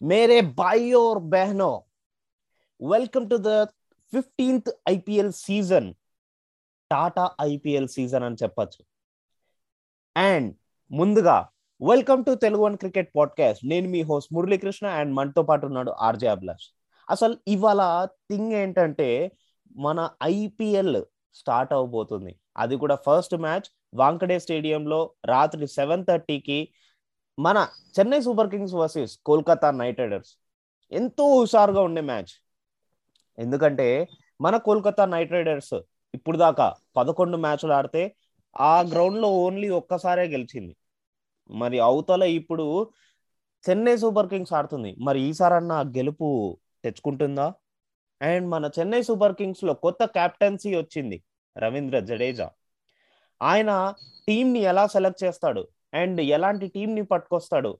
मेरे भाई और बहनों welcome to the fifteenth IPL season Tata IPL season అని చెప్పచ్చు అండ్ ముందుగా welcome to Telugu one cricket podcast నేను మీ హోస్ట్ మురళీకృష్ణ అండ్ మనతో పాటు ఉన్నాడు ఆర్జే అభిలాష్ అసలు ఇవాళ థింగ్ ఏంటంటే మన ఐపీఎల్ స్టార్ట్ అవబోతుంది అది కూడా ఫస్ట్ మ్యాచ్ వాంకడే స్టేడియంలో రాత్రి సెవెన్ థర్టీకి మన Chennai Super Kings versus Kolkata Knight Riders ఎంతో హుషారుగా ఉండే మ్యాచ్. ఎందుకంటే మన కోల్కతా నైట్ రైడర్స్ ఇప్పుడు దాకా పదకొండు మ్యాచ్లు ఆడితే ఆ గ్రౌండ్లో ఓన్లీ ఒక్కసారే గెలిచింది. మరి అవతల ఇప్పుడు చెన్నై సూపర్ కింగ్స్ ఆడుతుంది. మరి ఈసారన్న గెలుపు తెచ్చుకుంటుందా? అండ్ మన చెన్నై సూపర్ కింగ్స్లో కొత్త కెప్టెన్సీ వచ్చింది రవీంద్ర జడేజా. ఆయన టీంని ఎలా సెలెక్ట్ చేస్తాడు? అండ్ ఎలాంటి టీం ని పట్టుకొస్తాడు?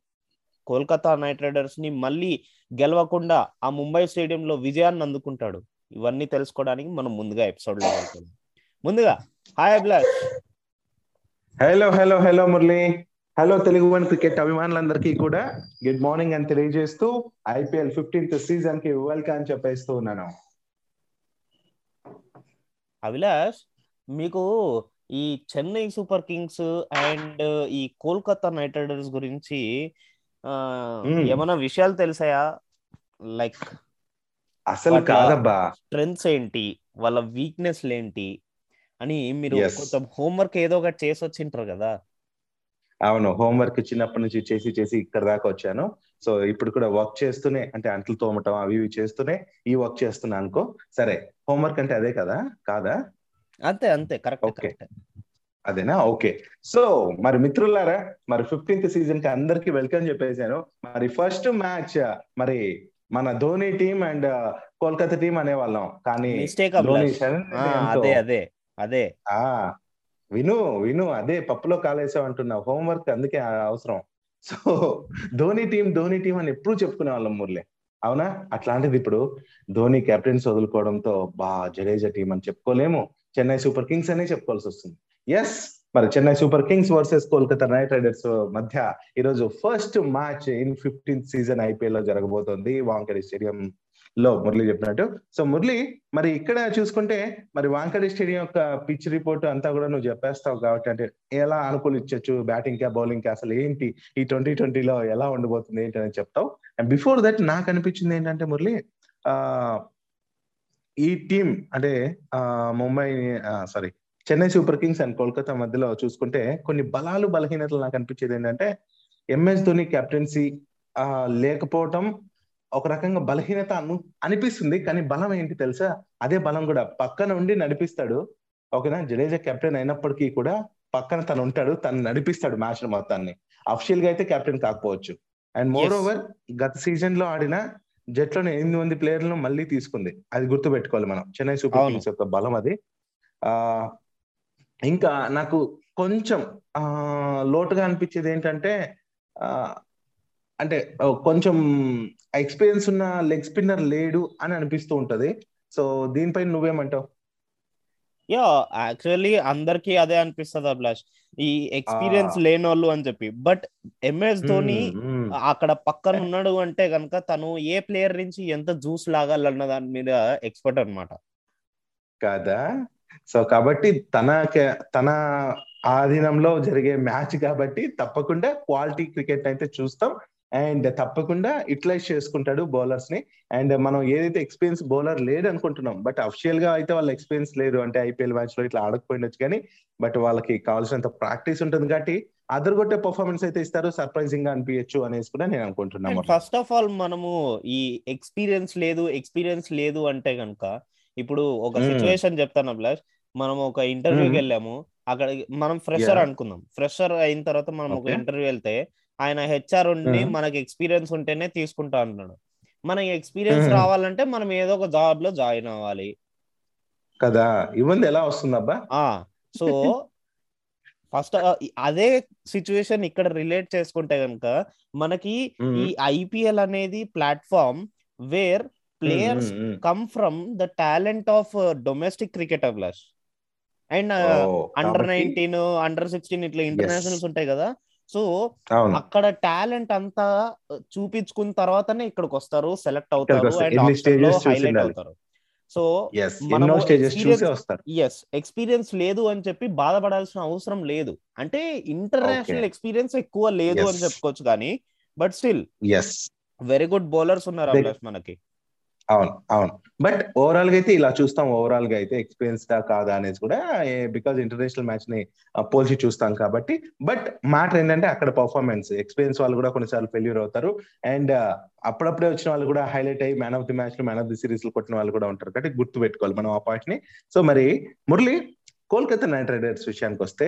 కోల్కతా నైట్ రైడర్స్ని మళ్ళీ గెలవకుండా ఆ ముంబై స్టేడియంలో విజయాన్ని అందుకుంటాడు. ఇవన్నీ తెలుసుకోవడానికి మనం ముందుగా ఎపిసోడ్లో ముందుగా hi Abhilash. Hello hello hello Murali. Hello Telugu one cricket అభిమానులందరికీ కూడా గుడ్ మార్నింగ్ అని తెలియజేస్తూ ఐపీఎల్ ఫిఫ్టీన్త్ సీజన్కి వెల్కమ్ అని చెప్పేస్తూ ఉన్నాను. అభిలాష్ మీకు ఈ చెన్నై సూపర్ కింగ్స్ అండ్ ఈ కోల్కతా నైట్ రైడర్స్ గురించి ఆ. ఏమైనా విషయాలు తెలిసాయా? లైక్ అసలు కాదబ్బా. స్ట్రెంగ్స్ ఏంటి? వాళ్ళ వీక్నెస్ ఏంటి? అని మీరు. కొంచెం హోంవర్క్ ఏదో ఒకటి చేసి వచ్చింటారు కదా. అవును. హోంవర్క్ చిన్నప్పటి నుంచి చేసి చేసి ఇక్కడ దాకా వచ్చాను. సో ఇప్పుడు కూడా వర్క్ చేస్తూనే అంటే అంట్లు తోమటం అవి ఇవి చేస్తూనే ఈ వర్క్ చేస్తున్నా అనుకో సరే. హోంవర్క్ అంటే అదే కదా? కాదా? అంతే అంతే. కరెక్ట్. కరెక్ట్. అదేనా? ఓకే. సో మరి మిత్రులారా మరి ఫిఫ్టీన్త్ సీజన్కి అందరికి వెల్కమ్ చెప్పేశాను. మరి ఫస్ట్ మ్యాచ్ మరి మన Dhoni team and Kolkata team కానీ శరణ్ ఆ, రెడ్డి అదే అదే అదే. ఆ విను విను అదే పప్పులో కాలేసావు అంటున్నా. హోంవర్క్ అందుకే అవసరం. So Dhoni team Dhoni team అని ఎప్పుడు చెప్పుకునే వాళ్ళం మురళి. అవునా? అట్లాంటిది ఇప్పుడు ధోని కెప్టెన్స్ వదులుకోవడంతో బా జడేజా టీం అని చెప్పుకోలేము. చెన్నై సూపర్ కింగ్స్ అనే చెప్పుకోవాల్సి వస్తుంది. ఎస్ మరి Chennai Super Kings versus Kolkata Knight Riders మధ్య ఈరోజు first match in fifteenth season ఐపీఎల్లో జరగబోతోంది. వాంకడి స్టేడియం లో మురళి చెప్పినట్టు. సో మురళి మరి ఇక్కడ చూసుకుంటే మరి వాంకడి స్టేడియం యొక్క పిచ్ రిపోర్ట్ అంతా కూడా నువ్వు చెప్పేస్తావు కాబట్టి అంటే ఎలా అనుకూలించవచ్చు బ్యాటింగ్ కా బౌలింగ్ కా అసలు ఏంటి? ఈ ట్వంటీ ట్వంటీలో ఎలా ఉండబోతుంది ఏంటి అని చెప్తావు. అండ్ బిఫోర్ దట్ నాకు అనిపించింది ఏంటంటే మురళి ఈ టీం అంటే Mumbai sorry Chennai super kings and Kolkata మధ్యలో చూసుకుంటే కొన్ని బలాలు బలహీనతలు నాకు అనిపించేది ఏంటంటే ఎంఎస్ ధోని కెప్టెన్సీ లేకపోవటం ఒక రకంగా బలహీనత అను అనిపిస్తుంది. కానీ బలం ఏంటి తెలుసా? అదే బలం కూడా. పక్కన ఉండి నడిపిస్తాడు. ఓకేనా? జడేజా కెప్టెన్ అయినప్పటికీ కూడా పక్కన తను ఉంటాడు. తను నడిపిస్తాడు మ్యాచ్ మొత్తాన్ని. అఫిషియల్గా అయితే కెప్టెన్ కాకపోవచ్చు. And ఓవర్ గత సీజన్లో ఆడిన జట్లోనే ఎనిమిది మంది ప్లేయర్లను మళ్ళీ తీసుకుంది. అది గుర్తు పెట్టుకోవాలి మనం. చెన్నై సూపర్. కింగ్స్ యొక్క బలం అది. ఆ ఇంకా నాకు కొంచెం ఆ లోటుగా అనిపించేది ఏంటంటే ఆ అంటే కొంచెం ఎక్స్పీరియన్స్ ఉన్న లెగ్ స్పిన్నర్ లేడు అని అనిపిస్తూ ఉంటది. సో దీనిపై నువ్వేమంటావు? యా యాక్చువల్లీ అందరికి అదే అనిపిస్తుంది అభిలాష్. ఈ ఎక్స్పీరియన్స్. లేని వాళ్ళు అని చెప్పి. But MS Dhoni. అక్కడ పక్కన ఉన్నాడు అంటే కనుక తను ఏ ప్లేయర్ నుంచి ఎంత జ్యూస్ లాగాలన్న దాని మీద ఎక్స్పర్ట్ అన్నమాట. కదా? సో కాబట్టి తన తన ఆధీనంలో జరిగే మ్యాచ్ కాబట్టి తప్పకుండా క్వాలిటీ క్రికెట్ అయితే చూస్తాం. అండ్ తప్పకుండా యూటిలైజ్ చేసుకుంటాడు బౌలర్స్ని అండ్ మనం ఏదైతే ఎక్స్పీరియన్స్ బౌలర్ లేడు అనుకుంటున్నాం బట్ అఫిషియల్గా అయితే వాళ్ళ ఎక్స్పీరియన్స్ లేదు అంటే ఐపీఎల్ మ్యాచ్లో ఇట్లా ఆడకపోయిండొచ్చు కానీ బట్ వాళ్ళకి కావాల్సినంత ప్రాక్టీస్ ఉంటుంది కాబట్టి అదరగొట్టే పర్ఫార్మెన్స్ అయితే ఇస్తారు సర్ప్రైజింగ్గా అనిపించచ్చు అనేసి కూడా నేను అనుకుంటున్నాను ఫస్ట్ ఆఫ్ ఆల్ మనము ఈ ఎక్స్పీరియన్స్ లేదు ఎక్స్పీరియన్స్ లేదు అంటే గనుక ఇప్పుడు ఒక. సిచ్యువేషన్ చెప్తాను అభిలాష్ మనం ఒక ఇంటర్వ్యూకి. వెళ్ళాము అక్కడ మనం ఫ్రెషర్. అనుకుందాం ఫ్రెషర్ అయిన తర్వాత మనం ఒక. ఇంటర్వ్యూ వెళ్తే ఆయన హెచ్ఆర్ ఉండి. మనకి ఎక్స్పీరియన్స్ ఉంటేనే తీసుకుంటా అంటున్నాడు మనకి ఎక్స్పీరియన్స్. రావాలంటే మనం ఏదో ఒక జాబ్లో జాయిన్ అవ్వాలి. కదా? ఇవ్వంది ఎలా వస్తుందబ్బా? ఆ సో ఫస్ట్ అదే సిచ్యువేషన్ ఇక్కడ రిలేట్ చేసుకుంటే కనుక మనకి. ఈ ఐపీఎల్ అనేది platform where players come from the talent of domestic cricket and under nineteen under sixteen ఇట్లా ఇంటర్నేషనల్స్ ఉంటాయి కదా? సో అక్కడ టాలెంట్ అంతా చూపించుకున్న తర్వాతనే ఇక్కడికి వస్తారు సెలెక్ట్ అవుతారు హైలైట్. అవుతారు. సో ఎస్ ఎక్స్పీరియన్స్ లేదు అని చెప్పి బాధపడాల్సిన అవసరం లేదు. అంటే ఇంటర్నేషనల్. ఎక్స్పీరియన్స్ ఎక్కువ లేదు అని. చెప్పుకోవచ్చు కానీ but still very good bowlers ఉన్నారు అభిలాష్ మనకి. అవును అవును. బట్ ఓవరాల్గా అయితే ఇలా చూస్తాం. ఓవరాల్గా అయితే ఎక్స్పీరియన్స్ దా కాదా అనేది కూడా బికాజ్ ఇంటర్నేషనల్ మ్యాచ్ని పోల్చి చూస్తాం కాబట్టి. బట్ మ్యాటర్ ఏంటంటే అక్కడ పర్ఫార్మెన్స్ ఎక్స్పీరియన్స్ వాళ్ళు కూడా కొన్నిసార్లు ఫెయిల్యూర్ అవుతారు. అండ్ అప్పుడప్పుడే వచ్చిన వాళ్ళు కూడా హైలైట్ అయ్యి man of the match man of the సిరీస్లో కొట్టిన వాళ్ళు కూడా ఉంటారు కాబట్టి గుర్తు పెట్టుకోవాలి మనం ఆ పాయింట్ని. సో మరి మురళి కోల్కతా నైట్ రైడర్స్ విషయానికి వస్తే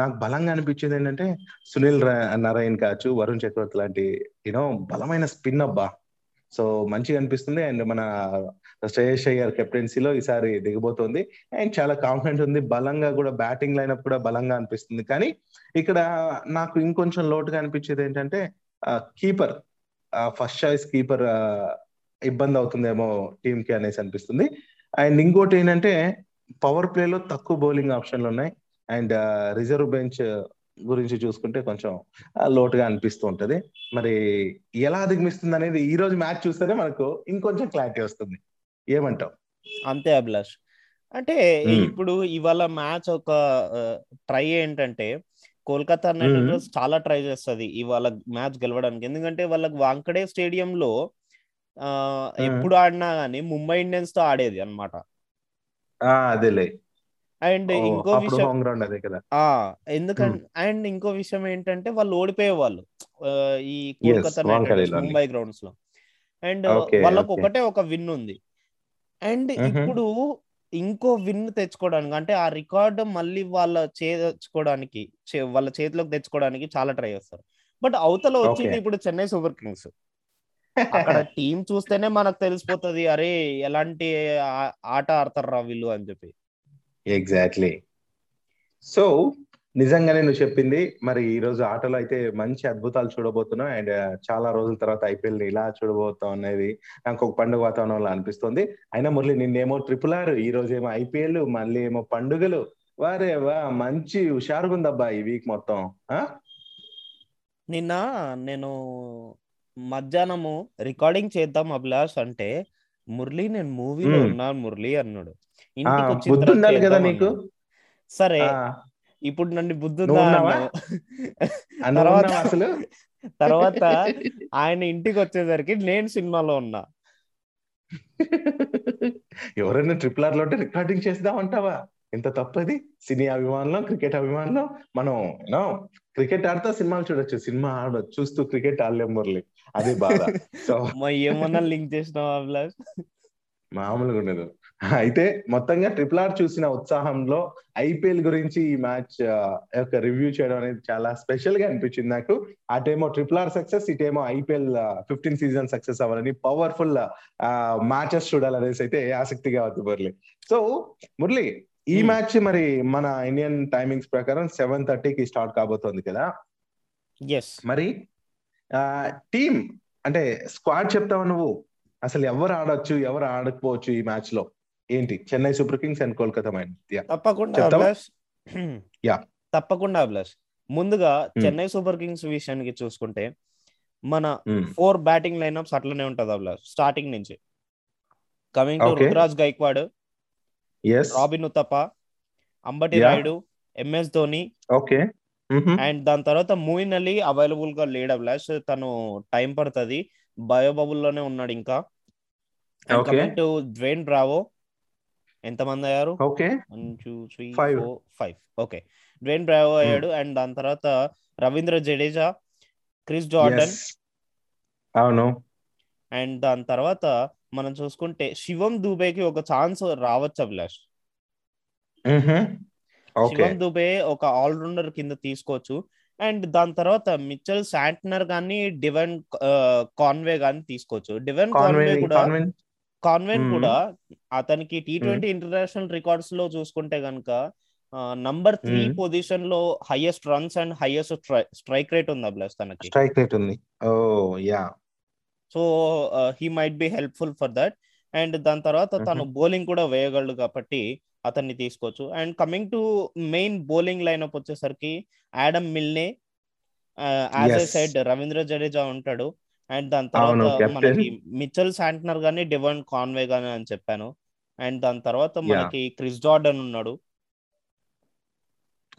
నాకు బలంగా అనిపించేది ఏంటంటే సునీల్ నారాయణ్ కావచ్చు వరుణ్ చక్రవర్తి లాంటి యూనో బలమైన స్పిన్ అబ్బా. సో మంచిగా అనిపిస్తుంది. అండ్ మన శ్రేయస్ అయ్యర్ కెప్టెన్సీలో ఈసారి దిగబోతోంది. అండ్ చాలా కాన్ఫిడెంట్ ఉంది. బలంగా కూడా బ్యాటింగ్ లైనప్ కూడా బలంగా అనిపిస్తుంది. కానీ ఇక్కడ నాకు ఇంకొంచెం లోటుగా అనిపించేది ఏంటంటే కీపర్ ఫస్ట్ చాయిస్ కీపర్ ఇబ్బంది అవుతుందేమో టీమ్కి అనేసి అనిపిస్తుంది. అండ్ ఇంకోటి ఏంటంటే పవర్ ప్లేలో తక్కువ బౌలింగ్ ఆప్షన్లు ఉన్నాయి. అండ్ రిజర్వ్ బెంచ్ గురించి చూసుకుంటే కొంచెం లోటుగా అనిపిస్తూ ఉంటది. మరి ఎలా అధిగమిస్తుంది అనేది ఈ రోజు మ్యాచ్ చూస్తేనే మనకు ఇంకొంచెం క్లారిటీ వస్తుంది. ఏమంటావు? అంతే అభిలాష్. అంటే. ఇప్పుడు ఇవాళ మ్యాచ్ ఒక ట్రై ఏంటంటే కోల్కతా నైట్. రైడర్స్ చాలా ట్రై చేస్తుంది ఇవాళ మ్యాచ్ గెలవడానికి. ఎందుకంటే వాళ్ళకి వాంకడే స్టేడియంలో. ఎప్పుడు ఆడినా గానీ ముంబై ఇండియన్స్తో ఆడేది అన్నమాట. ఆ అదేలే. అండ్ ఇంకో విషయం ఎందుకంటే అండ్ ఇంకో విషయం ఏంటంటే వాళ్ళు ఓడిపోయే వాళ్ళు ఈ కోల్కతా. ముంబై గ్రౌండ్స్లో అండ్ వాళ్ళకు. ఒకటే ఒక విన్ ఉంది అండ్. ఇప్పుడు ఇంకో విన్ తెచ్చుకోవడానికి అంటే ఆ రికార్డు మళ్ళీ వాళ్ళ చేర్చుకోవడానికి చే- వాళ్ళ చేతిలోకి తెచ్చుకోవడానికి చాలా ట్రై చేస్తారు బట్ అవతల వచ్చింది. ఇప్పుడు చెన్నై సూపర్ కింగ్స్ అక్కడ టీం చూస్తేనే మనకు తెలిసిపోతుంది అరే ఎలాంటి ఆట ఆడతారు వీళ్ళు అని చెప్పి ఎగ్జాక్ట్లీ సో నిజంగానే నువ్వు చెప్పింది. మరి ఈ రోజు ఆటలో అయితే మంచి అద్భుతాలు చూడబోతున్నాం అండ్ చాలా రోజుల తర్వాత ఐపీఎల్ని ఇలా చూడబోతాం అనేది నాకు ఒక పండుగ వాతావరణంలో అనిపిస్తుంది. అయినా మురళి నిన్నేమో ట్రిపుల్ ఆర్ ఈ రోజు ఏమో ఐపీఎల్ మళ్ళీ ఏమో పండుగలు. వారే వా మంచి హుషారుగా ఉందబ్బా ఈ వీక్ మొత్తం ఆ? నిన్న నేను మధ్యాహ్నము రికార్డింగ్ చేద్దాం అభిలాష్ అంటే మురళి నేను మూవీలో. ఉన్నాను మురళి అన్నాడు. ఇంటికి వచ్చిన ఉండాలి కదా నీకు. సరే ఇప్పుడు నన్ను బుద్ధి తర్వాత అసలు? తర్వాత ఆయన ఇంటికి వచ్చేసరికి నేను సినిమాలో ఉన్నా. ఎవరైనా ట్రిపుల్ ఆర్లో రికార్డింగ్ చేద్దాం అంటావా? ఎంత తప్పది? సినీ అభిమానులు క్రికెట్ అభిమానులు? మనం క్రికెట్ ఆడితే సినిమాలు చూడొచ్చు. సినిమా ఆడ చూస్తూ క్రికెట్ ఆడలేం మురళి. అదే బాధ. సో ఏమన్నా లింక్ చేసినావా మామూలుగా ఉండదు. అయితే మొత్తంగా ట్రిపుల్ ఆర్ చూసిన ఉత్సాహంలో ఐపీఎల్ గురించి ఈ మ్యాచ్ యొక్క రివ్యూ చేయడం అనేది చాలా స్పెషల్గా అనిపించింది నాకు. అటేమో ట్రిపుల్ ఆర్ సక్సెస్ ఇటేమో ఐపీఎల్ ఫిఫ్టీన్ సీజన్ సక్సెస్ అవ్వాలని పవర్ఫుల్ మ్యాచెస్ చూడాలనేసి అయితే ఆసక్తిగా అవుతుంది మురళి. సో మురళి ఈ Hmm. మ్యాచ్ మరి మన ఇండియన్ టైమింగ్స్ ప్రకారం సెవెన్ థర్టీకి స్టార్ట్ కాబోతోంది కదా? ఎస్ మరి టీమ్ అంటే స్క్వాడ్ చెప్తావా నువ్వు? అసలు ఎవరు ఆడొచ్చు ఎవరు ఆడకపోవచ్చు ఈ మ్యాచ్లో ఏంటి? Chennai super kings and Kolkata mine yeah. తప్పకుండా? అభిలాష్. తప్పకుండా ముందుగా చెన్నై సూపర్ కింగ్స్ విషయానికి చూసుకుంటే మన ఫోర్ బ్యాటింగ్ లైన్అప్స్ అట్లనే ఉంటది అభిలాష్ స్టార్టింగ్ నుంచి. Coming to. Ruturaj Gaikwad. Robin Uthappa Ambati. Rayudu MS Dhoni okay and దాని తర్వాత మూయిన్ అలీ అవైలబుల్గా లేడు అభిలాష్. తను టైం పడుతుంది. బయోబబుల్లోనే ఉన్నాడు ఇంకా. కమింగ్ టు డ్వేన్ బ్రావో ఎంతమంది అయ్యారు? Okay one two three. Four five okay Dwayne Bravo అయ్యాడు. అండ్ దాని తర్వాత రవీంద్ర జడేజా క్రిస్ జార్డన్ అవును అండ్ దాని తర్వాత మనం చూసుకుంటే శివం దూబేకి ఒక ఛాన్స్ రావచ్చు అభిలాష్. శివం దుబే ఒక ఆల్రౌండర్ కింద తీసుకోవచ్చు. అండ్ దాని తర్వాత మిచ్చల్ శాంట్నర్ గానీ డివెన్ కాన్వే గానీ తీసుకోవచ్చు. డివెన్ కాన్వే కూడా కాన్వే. కాన్వెన్. కూడా అతనికి టీ ట్వంటీ ఇంటర్నేషనల్ రికార్డ్స్లో చూసుకుంటే గనుక నంబర్ త్రీ. పొజిషన్లో highest runs and highest strike rate ఉంది అభిలాష్ తనకి. స్ట్రైక్ రేట్ ఉంది. ఓ yeah. So he might be helpful for that and దాని తర్వాత తను బౌలింగ్ కూడా వేయగలడు కాబట్టి అతన్ని తీసుకోవచ్చు. And coming to main bowling lineup వచ్చేసరికి Adam Milne as a Yes. Side Ravindra Jadeja ఉంటాడు. అండ్ దాని తర్వాత. మనకి మిచల్ శాంట్నర్ గానీ డివన్ కాన్వే గానీ అని చెప్పాను. అండ్ దాని తర్వాత. మనకి క్రిస్ జార్డన్ ఉన్నాడు.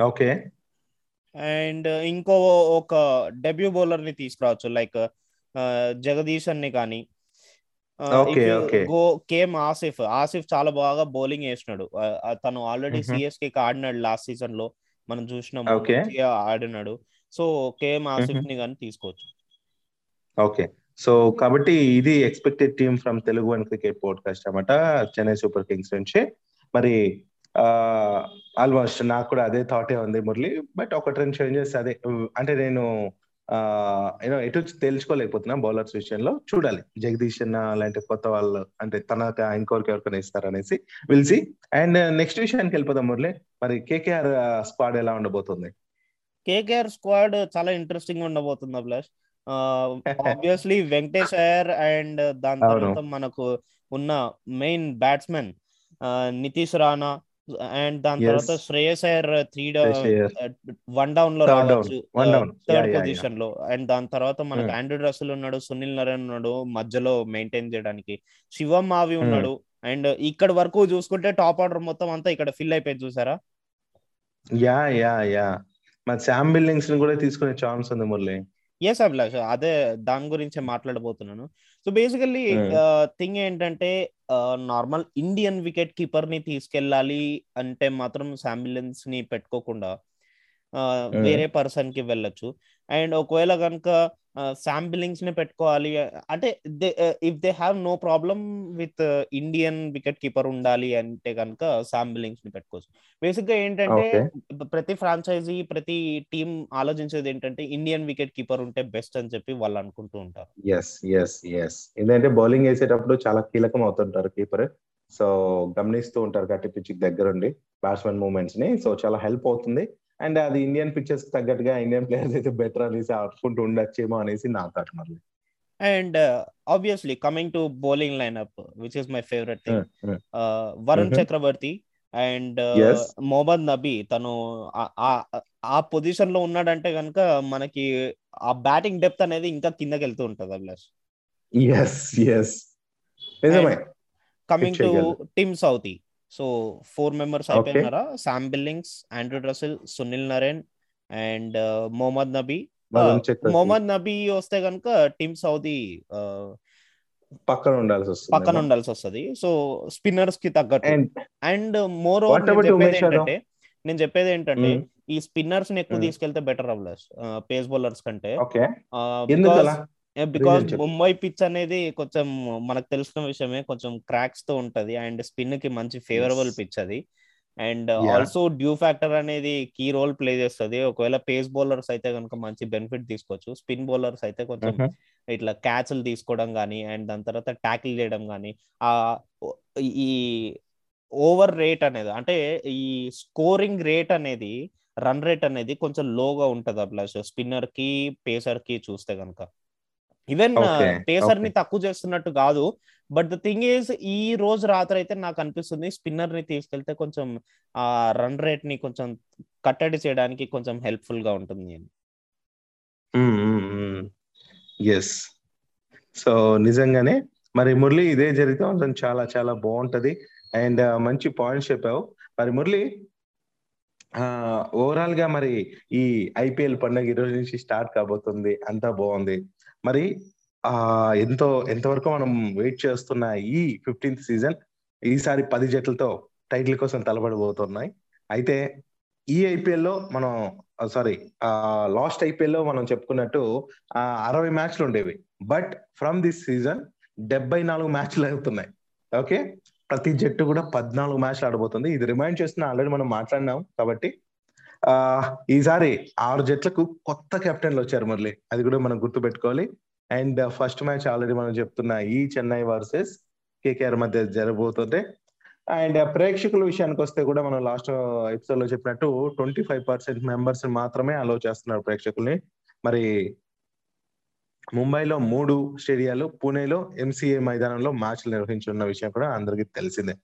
ఓకే అండ్ ఇంకో ఒక డెబ్యూ బౌలర్ని తీసుకురావచ్చు. లైక్ జగదీశన్ని కానీ. గో కేమ్ ఆసిఫ్ ఆసిఫ్ చాలా బాగా బౌలింగ్ వేసినాడు తను ఆల్రెడీ. సిఎస్కే కి ఆడినాడు లాస్ట్ సీజన్లో మనం చూసినాము ఆడినాడు. So KM Asif. ని కానీ తీసుకోవచ్చు. ఓకే. సో కాబట్టి ఇది expected team from Telugu one cricket podcast అన్నమాట. చెన్నై సూపర్ కింగ్స్ నుంచి. మరి ఆల్మోస్ట్ నాకు కూడా అదే థాటే ఉంది మురళి. బట్ ఒక రెండు చేంజెస్ అదే అంటే నేను యూనో ఎటు తేల్చుకోలేకపోతున్నా బౌలర్స్ విషయంలో. చూడాలి. జగదీష్ అన్న లాంటి కొత్త వాళ్ళు అంటే తనక ఇంకొకరికి ఎవరికైనా ఇస్తారనేసి విల్సి అండ్ నెక్స్ట్ విషయానికి వెళ్ళిపోదాం మురళి. మరి కేకేఆర్ స్క్వాడ్ ఎలా ఉండబోతుంది? కేకేఆర్ స్క్వాడ్ చాలా ఇంట్రెస్టింగ్ ఉండబోతుంది అభిలాష్. ఆబ్వియస్లీ వెంకటేష్ అయ్యర్ అండ్ దాని. తర్వాత మనకు ఉన్న main batsmen Nitish Rana and దాని. తర్వాత శ్రేయస్ అయ్యర్ త్రీ. వన్ డౌన్లో. రావచ్చు థర్డ్ పొజిషన్లో అండ్ దాని తర్వాత మనకు Hmm. ఆండ్రూ రసల్ ఉన్నాడు సునీల్ నరేన్ ఉన్నాడు మధ్యలో మెయింటైన్ చేయడానికి శివం మావి Hmm. ఉన్నాడు అండ్ ఇక్కడ వరకు చూసుకుంటే టాప్ ఆర్డర్ మొత్తం అంతా ఇక్కడ ఫిల్ అయిపోయింది చూసారా యా యా యా మరి శామ్ బిల్లింగ్స్ని కూడా తీసుకునే ఛాన్స్ ఉంది మురళి ఎస్ అభిలాష్ అదే దాని గురించి మాట్లాడబోతున్నాను సో బేసికల్లీ Hmm. థింగ్ ఏంటంటే నార్మల్ ఇండియన్ వికెట్ కీపర్ని తీసుకెళ్ళాలి అంటే మాత్రం శాంబులెన్స్ని పెట్టుకోకుండా వేరే పర్సన్కి వెళ్ళొచ్చు. అండ్ ఒకవేళ కనుక శాంబిలింగ్స్ని పెట్టుకోవాలి అంటే if they have no problem with Indian wicket keeper ఉండాలి అంటే కనుక శాంబిలింగ్స్ని పెట్టుకోవచ్చు. బేసిక్గా ఏంటంటే. ప్రతి ఫ్రాంచైజీ ప్రతి టీం ఆలోచించేది ఏంటంటే ఇండియన్ వికెట్ కీపర్ ఉంటే బెస్ట్ అని చెప్పి వాళ్ళు అనుకుంటూ ఉంటారు. ఎస్ ఎస్ ఎస్ ఎందుకంటే బౌలింగ్ వేసేటప్పుడు చాలా కీలకం అవుతుంటారు కీపర్. సో గమనిస్తూ ఉంటారు గట్టి పిచ్ దగ్గరుండి బ్యాట్స్మెన్ మూవ్మెంట్స్ని సో చాలా హెల్ప్ అవుతుంది. అండ్ అది ఇండియన్ పిక్చర్స్ తగ్గట్టుగా ఇండియన్ ప్లేయర్స్ అయితే బెటర్ అనేసి ఆడుకుంటూ ఉండొచ్చేమో అనేసి నా థాట్ మళ్ళీ and obviously coming to bowling lineup which is my favourite thing Varun. Chakravarthy and. Mohammad Nabi తను ఆ- పొజిషన్లో ఉన్నాడంటే కనుక మనకి ఆ బ్యాటింగ్ డెప్త్ అనేది ఇంకా కిందకి వెళ్తూ ఉంటది Abhilash yes yes coming to. Tim Southee so four members. అయిపోయినారా? Sam Billings Andre Russell Sunil Narine and Mohammad Nabi Mohammad Nabi వస్తే కనుక టీమ్ సౌదీ పక్కన ఉండాల్సి వస్తుంది. పక్కన ఉండాల్సి వస్తది. సో స్పిన్నర్స్కి తగ్గట్టు. And more? ఏంటంటే నేను చెప్పేది ఏంటంటే Mm. ఈ స్పిన్నర్స్ని ఎక్కువ Mm. తీసుకెళ్తే బెటర్ అవ్వలేదు. పేస్ బౌలర్స్ కంటే. అలా బికాస్. ముంబై పిచ్ అనేది కొంచెం మనకు తెలిసిన విషయమే కొంచెం క్రాక్స్తో ఉంటది అండ్ స్పిన్కి మంచి ఫేవరబుల్. పిచ్ అది అండ్. ఆల్సో డ్యూ ఫ్యాక్టర్ అనేది కీ రోల్ ప్లే చేస్తుంది ఒకవేళ పేస్ బౌలర్స్ అయితే కనుక మంచి బెనిఫిట్ తీసుకోవచ్చు స్పిన్ బౌలర్స్ అయితే కొంచెం Mhm. ఇట్లా క్యాచ్లు తీసుకోవడం కానీ అండ్ దాని తర్వాత ట్యాకిల్ చేయడం కానీ ఆ ఈ ఓవర్ రేట్ అనేది అంటే ఈ స్కోరింగ్ రేట్ అనేది రన్ రేట్ అనేది కొంచెం లోగా ఉంటది అభిలాష్ స్పిన్నర్కి పేసర్కి చూస్తే కనుక ఈవెన్ పేసర్ని okay. తక్కువ చేస్తున్నట్టు కాదు. బట్ ద థింగ్ ఈస్ ఈ రోజు రాత్రి అయితే నాకు అనిపిస్తుంది స్పిన్నర్ని తీసుకెళ్తే కొంచెం ఆ రన్ రేట్ని కొంచెం కట్టడి చేయడానికి కొంచెం హెల్ప్ఫుల్గా ఉంటుంది అని. ఎస్ సో నిజంగానే మరి మురళి ఇదే జరిగితే మాత్రం చాలా చాలా బాగుంటది. అండ్ మంచి పాయింట్స్ చెప్పావు. మరి మురళి ఓవరాల్గా మరి ఈ ఐపీఎల్ పండుగ ఈ రోజు నుంచి స్టార్ట్ కాబోతుంది. అంతా బాగుంది. మరి ఆ ఎంతో ఎంతవరకు మనం వెయిట్ చేస్తున్న ఈ ఫిఫ్టీన్త్ సీజన్ ఈసారి పది జట్లతో టైటిల్ కోసం తలబడబోతున్నాయి అయితే ఈ ఐపీఎల్లో మనం సారీ లాస్ట్ ఐపీఎల్లో మనం చెప్పుకున్నట్టు ఆ అరవై మ్యాచ్లు ఉండేవి. బట్ ఫ్రమ్ దిస్ సీజన్ డెబ్బై నాలుగు మ్యాచ్లు అవుతున్నాయి. ఓకే ప్రతి జట్టు కూడా పద్నాలుగు మ్యాచ్లు ఆడబోతుంది. ఇది రిమైండ్ చేస్తున్న ఆల్రెడీ మనం మాట్లాడినాం కాబట్టి ఆ ఈసారి ఆరు జట్లకు కొత్త కెప్టెన్లు వచ్చారు మురళి. అది కూడా మనం గుర్తు పెట్టుకోవాలి అండ్ ఫస్ట్ మ్యాచ్ ఆల్రెడీ మనం చెప్తున్న ఈ చెన్నై వర్సెస్ కేకేఆర్ మధ్య జరగబోతుంది అండ్ ప్రేక్షకుల విషయానికి వస్తే కూడా మనం లాస్ట్ ఎపిసోడ్లో చెప్పినట్టు ట్వంటీ ఫైవ్ పర్సెంట్ మెంబర్స్ మాత్రమే అలో చేస్తున్నారు ప్రేక్షకుల్ని. మరి ముంబైలో మూడు స్టేడియాలు పూణేలో ఎంసీఏ మైదానంలో మ్యాచ్లు నిర్వహించున్న విషయం కూడా అందరికీ తెలిసిందే.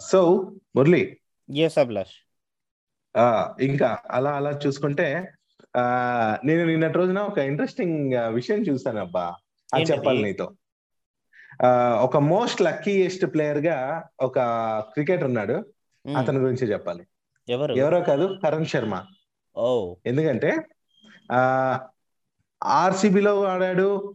So Murali yes Abhilash. ఇంకా అలా అలా చూసుకుంటే ఆ నేను నిన్నటి రోజున ఒక ఇంట్రెస్టింగ్ విషయం చూసాను అబ్బా అది? చెప్పాలి నీతో. ఆ ఒక మోస్ట్ లక్కీయెస్ట్ ప్లేయర్గా ఒక క్రికెటర్ ఉన్నాడు. అతని గురించి చెప్పాలి. ఎవరు? ఎవరో కాదు కరణ్ శర్మ. ఓ ఎందుకంటే ఆ ఆర్సీబీలో ఆడాడు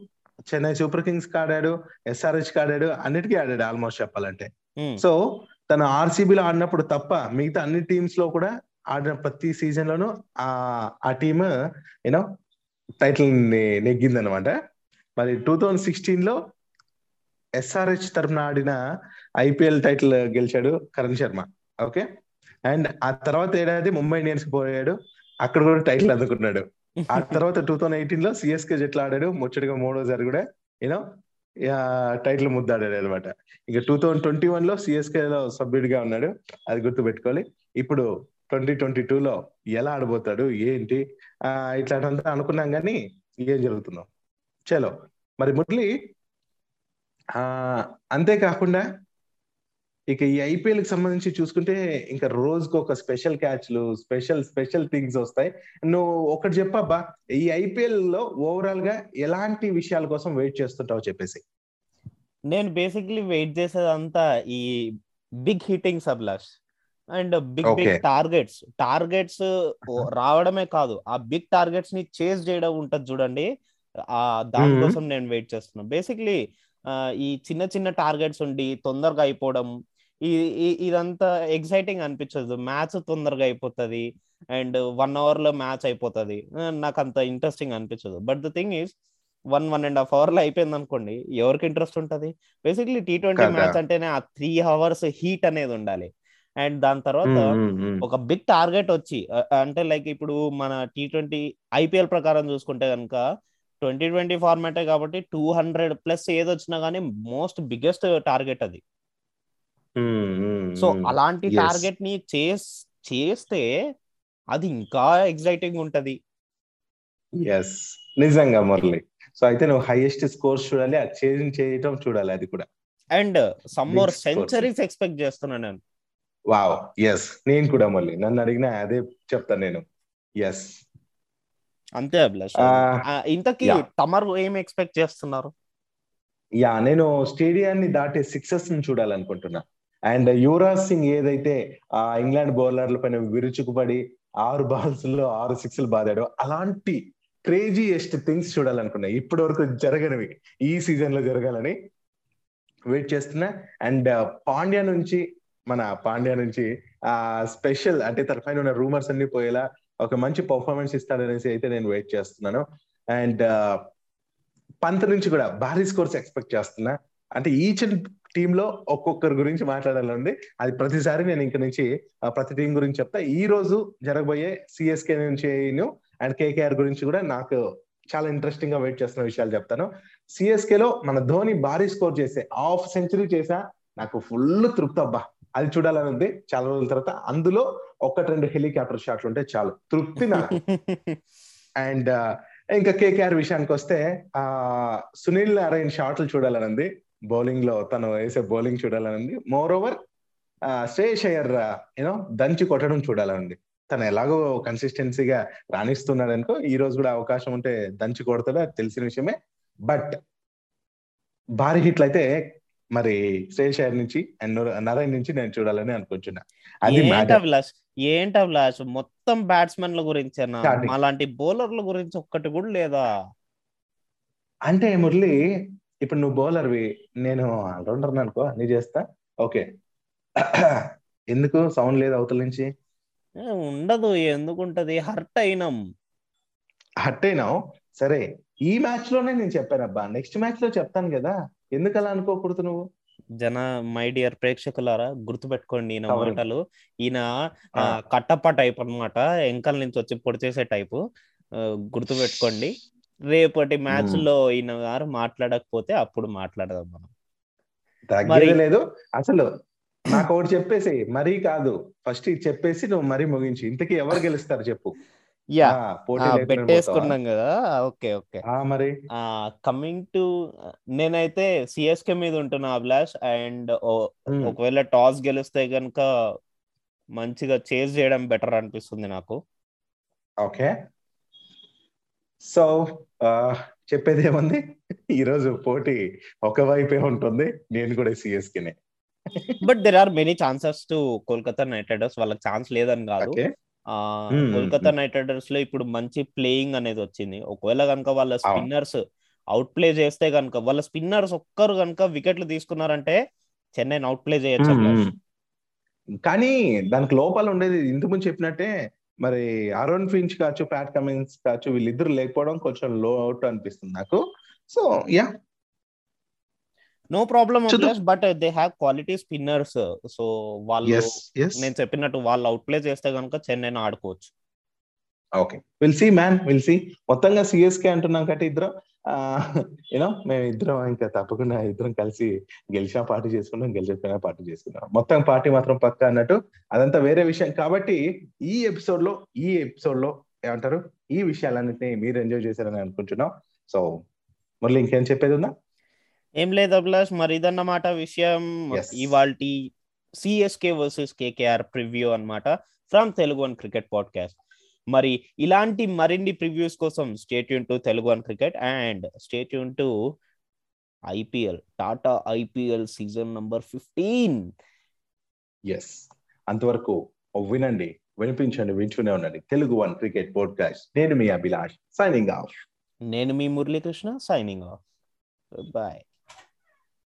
చెన్నై సూపర్ కింగ్స్కి ఆడాడు ఎస్ఆర్హెచ్కి ఆడాడు అన్నిటికీ ఆడాడు ఆల్మోస్ట్ చెప్పాలంటే. సో తను ఆర్సీబీలో ఆడినప్పుడు తప్ప మిగతా అన్ని టీమ్స్లో కూడా ఆడిన ప్రతి సీజన్ లోనూ ఆ ఆ టీమ్ యూనో టైటిల్ నెగ్గింది అనమాట మరి టూ థౌజండ్ సిక్స్టీన్లో ఎస్ఆర్హెచ్ తరఫున ఆడిన ఐపీఎల్ టైటిల్ గెలిచాడు కరణ్ శర్మ ఓకే అండ్ ఆ తర్వాత ఏడాది ముంబై ఇండియన్స్ పోయాడు. అక్కడ కూడా టైటిల్ అందుకున్నాడు. ఆ తర్వాత టూ థౌసండ్ ఎయిటీన్లో సిఎస్కే జట్లు ఆడాడు. ముచ్చటగా మూడోసారి కూడా యూనో టైటిల్ ముద్దాడాడు అనమాట ఇక టూ థౌసండ్ ట్వంటీ వన్లో సిఎస్కే లో సభ్యుడిగా ఉన్నాడు. అది గుర్తు పెట్టుకోవాలి ఇప్పుడు ట్వంటీ ట్వంటీ టూ లో ఎలా ఆడబోతాడు ఏంటి? ఆ అనుకున్నాం కానీ ఏం జరుగుతుందో. చలో మరి మురళి అంతేకాకుండా ఇక ఈ ఐపీఎల్కి సంబంధించి చూసుకుంటే ఇంకా రోజుకు ఒక స్పెషల్ క్యాచ్లు స్పెషల్ స్పెషల్ థింగ్స్ వస్తాయి. నువ్వు ఒకటి చెప్పబ్బా ఈ ఐపీఎల్లో ఓవరాల్గా ఎలాంటి విషయాల కోసం వెయిట్ చేస్తుంటావు చెప్పేసి. నేను బేసిక్లీ వెయిట్ చేసేదంతా ఈ big hitting సబ్లాష్ and big big. Targets. Targets రావడమే కాదు. ఆ బిగ్ టార్గెట్స్ని చేజ్ చేయడం ఉంటది చూడండి. ఆ దానికోసం నేను వెయిట్ చేస్తున్నాను బేసిక్లీ ఈ చిన్న చిన్న టార్గెట్స్ ఉండి తొందరగా అయిపోవడం ఇదంతా ఎక్సైటింగ్ అనిపించదు మ్యాచ్ తొందరగా అయిపోతుంది అండ్ వన్ అవర్లో మ్యాచ్ అయిపోతుంది. నాకు అంత ఇంట్రెస్టింగ్ అనిపించదు but the thing is one one and half అవర్లో అయిపోయింది అనుకోండి ఎవరికి ఇంట్రెస్ట్ ఉంటది? Basically T twenty. మ్యాచ్ అంటేనే ఆ త్రీ అవర్స్ హీట్ అనేది ఉండాలి. అండ్ దాని తర్వాత ఒక బిగ్ టార్గెట్ వచ్చి అంటే లైక్ ఇప్పుడు మన టీ ట్వంటీ ఐపీఎల్ ప్రకారం చూసుకుంటే కనుక ట్వంటీ ట్వంటీ ఫార్మాటే కాబట్టి టూ హండ్రెడ్ ప్లస్ ఏది వచ్చినా కానీ మోస్ట్ బిగ్గెస్ట్ టార్గెట్ అది. సో అలాంటి. టార్గెట్ని చేస్ చేస్తే అది ఇంకా ఎక్సైటింగ్ ఉంటది. ఎస్ నిజంగా మురళి. సో అయితే నువ్వు హైయెస్ట్ స్కోర్స్ చూడాలి అది చేయటం చూడాలి అది కూడా. And some more Big score. Centuries expect చేస్తున్నా నేను. వావ్ ఎస్ నేను కూడా మళ్ళీ. నన్ను అడిగినా అదే చెప్తాను నేను. ఎస్ అంతే అభిలాష్. ఇంతకీ. తమరు ఏం ఎక్స్పెక్ట్ చేస్తున్నారు? యా నేను స్టేడియాన్ని దాటే సిక్సెస్ని చూడాలనుకుంటున్నా. అండ్ యువరాజ్ సింగ్ ఏదైతే ఆ ఇంగ్లాండ్ బౌలర్ల పైన విరుచుకుపడి ఆరు బాల్స్లో ఆరు సిక్స్లు బాదాడో అలాంటి క్రేజీయెస్ట్ థింగ్స్ చూడాలనుకున్నా. ఇప్పటి వరకు జరగనివి. ఈ సీజన్లో జరగాలని వెయిట్ చేస్తున్నా. అండ్ పాండ్యా నుంచి మన పాండ్యా నుంచి ఆ స్పెషల్ అంటే తన పైన ఉన్న రూమర్స్ అన్ని పోయేలా ఒక మంచి పర్ఫార్మెన్స్ ఇస్తాడనేసి అయితే నేను వెయిట్ చేస్తున్నాను. అండ్ పంత్ నుంచి కూడా భారీ స్కోర్స్ ఎక్స్పెక్ట్ చేస్తున్నా. అంటే ఈచ్ టీమ్లో ఒక్కొక్కరి గురించి మాట్లాడాలండి అది ప్రతిసారి నేను ఇంక నుంచి ప్రతి టీం గురించి చెప్తా. ఈ రోజు జరగబోయే సిఎస్కే నుంచి అండ్ కేకేఆర్ గురించి కూడా నాకు చాలా ఇంట్రెస్టింగ్గా వెయిట్ చేస్తున్న విషయాలు చెప్తాను. సిఎస్కే లో మన ధోని భారీ స్కోర్ చేసే హాఫ్ సెంచరీ చేసా నాకు ఫుల్ తృప్తి అబ్బా. అది చూడాలని ఉంది. చాలా రోజుల తర్వాత అందులో ఒకటి రెండు హెలికాప్టర్ షాట్లు ఉంటే చాలు. తృప్తి నాకు. అండ్ ఇంకా కేకేఆర్ విషయానికి వస్తే ఆ సునీల్ నారాయణ్ షాట్లు చూడాలని ఉంది. బౌలింగ్లో తను వేసే బౌలింగ్ చూడాలని ఉంది. More over Shreyas Iyer you know దంచి కొట్టడం చూడాలని ఉంది. తను ఎలాగో కన్సిస్టెన్సీగా రాణిస్తున్నాడు అనుకో ఈ రోజు కూడా అవకాశం ఉంటే దంచి కొడతాడు అది తెలిసిన విషయమే. బట్ భారీ హిట్లు అయితే మరి అయ్యర్ నుంచి అండ్ నారాయణ నుంచి నేను చూడాలని అనుకుంటున్నా. అది ఏంటి అభిలాష్? ఏంటి అభిలాష్? మొత్తం బ్యాట్స్మెన్ల గురించేనా Starting. అలాంటి బౌలర్ల గురించి ఒక్కటి కూడా లేదా? అంటే మురళి ఇప్పుడు నువ్వు బౌలర్వి నేను ఆల్రౌండర్ అనుకో అన్ని చేస్తా. ఓకే. ఎందుకు? సౌండ్ లేదు అవతల నుంచి. ఉండదు. ఎందుకు ఉంటది? హర్ట్ అయినాం. హట్ అయినావు? సరే. ఈ మ్యాచ్లోనే నేను చెప్పాను అబ్బా నెక్స్ట్ మ్యాచ్లో చెప్తాను కదా. ఎందుకు అలా అనుకోకూడదు నువ్వు? జన మై డియర్ ప్రేక్షకులారా గుర్తుపెట్టుకోండి ఈయన. మాటలు. ఈయన కట్టప్ప టైప్ అన్నమాట. ఎంకల్ నుంచి వచ్చి పొడి చేసే టైపు గుర్తుపెట్టుకోండి. రేపటి మ్యాచ్లో ఈయన గారు మాట్లాడకపోతే అప్పుడు మాట్లాడదాం మనం. లేదు. అసలు నాకు ఒకటి చెప్పేసి మరీ కాదు. ఫస్ట్ చెప్పేసి నువ్వు మరీ ముగించి. ఇంతకీ ఎవరు గెలుస్తారు చెప్పు. యా. పెట్టేసుకున్నాం కదా. Okay okay. మరి? కమింగ్ టు నేనైతే సిఎస్కే మీద ఉంటున్నా అభిలాష్. అండ్ ఒకవేళ టాస్ గెలిస్తే గనుక మంచిగా చేజ్ చేయడం బెటర్ అనిపిస్తుంది నాకు. ఓకే. సో చెప్పేది ఏముంది ఈరోజు పోటీ ఒకవైపే ఉంటుంది. నేను కూడా సిఎస్కేనే but there are many chances to Kolkata knight riders వాళ్ళకి ఛాన్స్ లేదని కాదు. కోల్కతా నైట్ రైడర్స్లో ఇప్పుడు మంచి ప్లేయింగ్ అనేది వచ్చింది. ఒకవేళ కనుక వాళ్ళ స్పిన్నర్స్ అవుట్ ప్లే చేస్తే కనుక వాళ్ళ స్పిన్నర్స్ ఒక్కరు కనుక వికెట్లు తీసుకున్నారంటే చెన్నై అవుట్ ప్లే చేయొచ్చు. కానీ దానికి లోపాలు ఉండేది ఇంతకుముందు చెప్పినట్టే మరి అరుణ్ ఫించ్ కావచ్చు ప్యాట్ కమిన్స్ కావచ్చు వీళ్ళిద్దరు లేకపోవడం కొంచెం లో అవుట్ అనిపిస్తుంది నాకు. So yeah. నో ప్రాబ్లమ్ చూద్దాం. But they have quality spinners so వాళ్ళు నేను చెప్పినట్టు వాళ్ళు అవుట్ ప్లే చేస్తే కనుక చెన్నై ఆడుకోవచ్చు. Okay will see man will see మొత్తంగా సిఎస్కే అంటున్నాం కట్టి ఇద్దరం యూనో మేము ఇద్దరం ఇంకా తప్పకుండా ఇద్దరం కలిసి గెలిచిన పార్టీ చేసుకుంటాం గెలిచకపోయినా పార్టీ చేసుకుంటాం మొత్తం పార్టీ మాత్రం పక్క అన్నట్టు. అదంతా వేరే విషయం. కాబట్టి ఈ ఎపిసోడ్లో ఈ ఎపిసోడ్లో ఏమంటారు? ఈ విషయాలన్నింటినీ మీరు ఎంజాయ్ చేశారని అనుకుంటున్నాం. సో మురళి ఇంకేం చెప్పేది ఉందా? ఏం లేదు అభిలాష్ మరి ఇదన్నమాట విషయం. ఇవాల్టి సిఎస్కే వర్సెస్ కేకేఆర్ ప్రివ్యూ అన్నమాట from Telugu one cricket podcast మరి ఇలాంటి మరిన్ని ప్రివ్యూస్ కోసం stay tuned to Telugu one cricket and stay tuned to IPL Tata IPL season number fifteen yes అంతవరకు వినండి వినిపించండి వింటూనే ఉండండి. తెలుగు వన్ క్రికెట్ పోడ్కాస్ట్ నేను మీ అభిలాష్ సైనింగ్ ఆఫ్ నేను మీ మురళీకృష్ణ సైనింగ్ ఆఫ్ బాయ్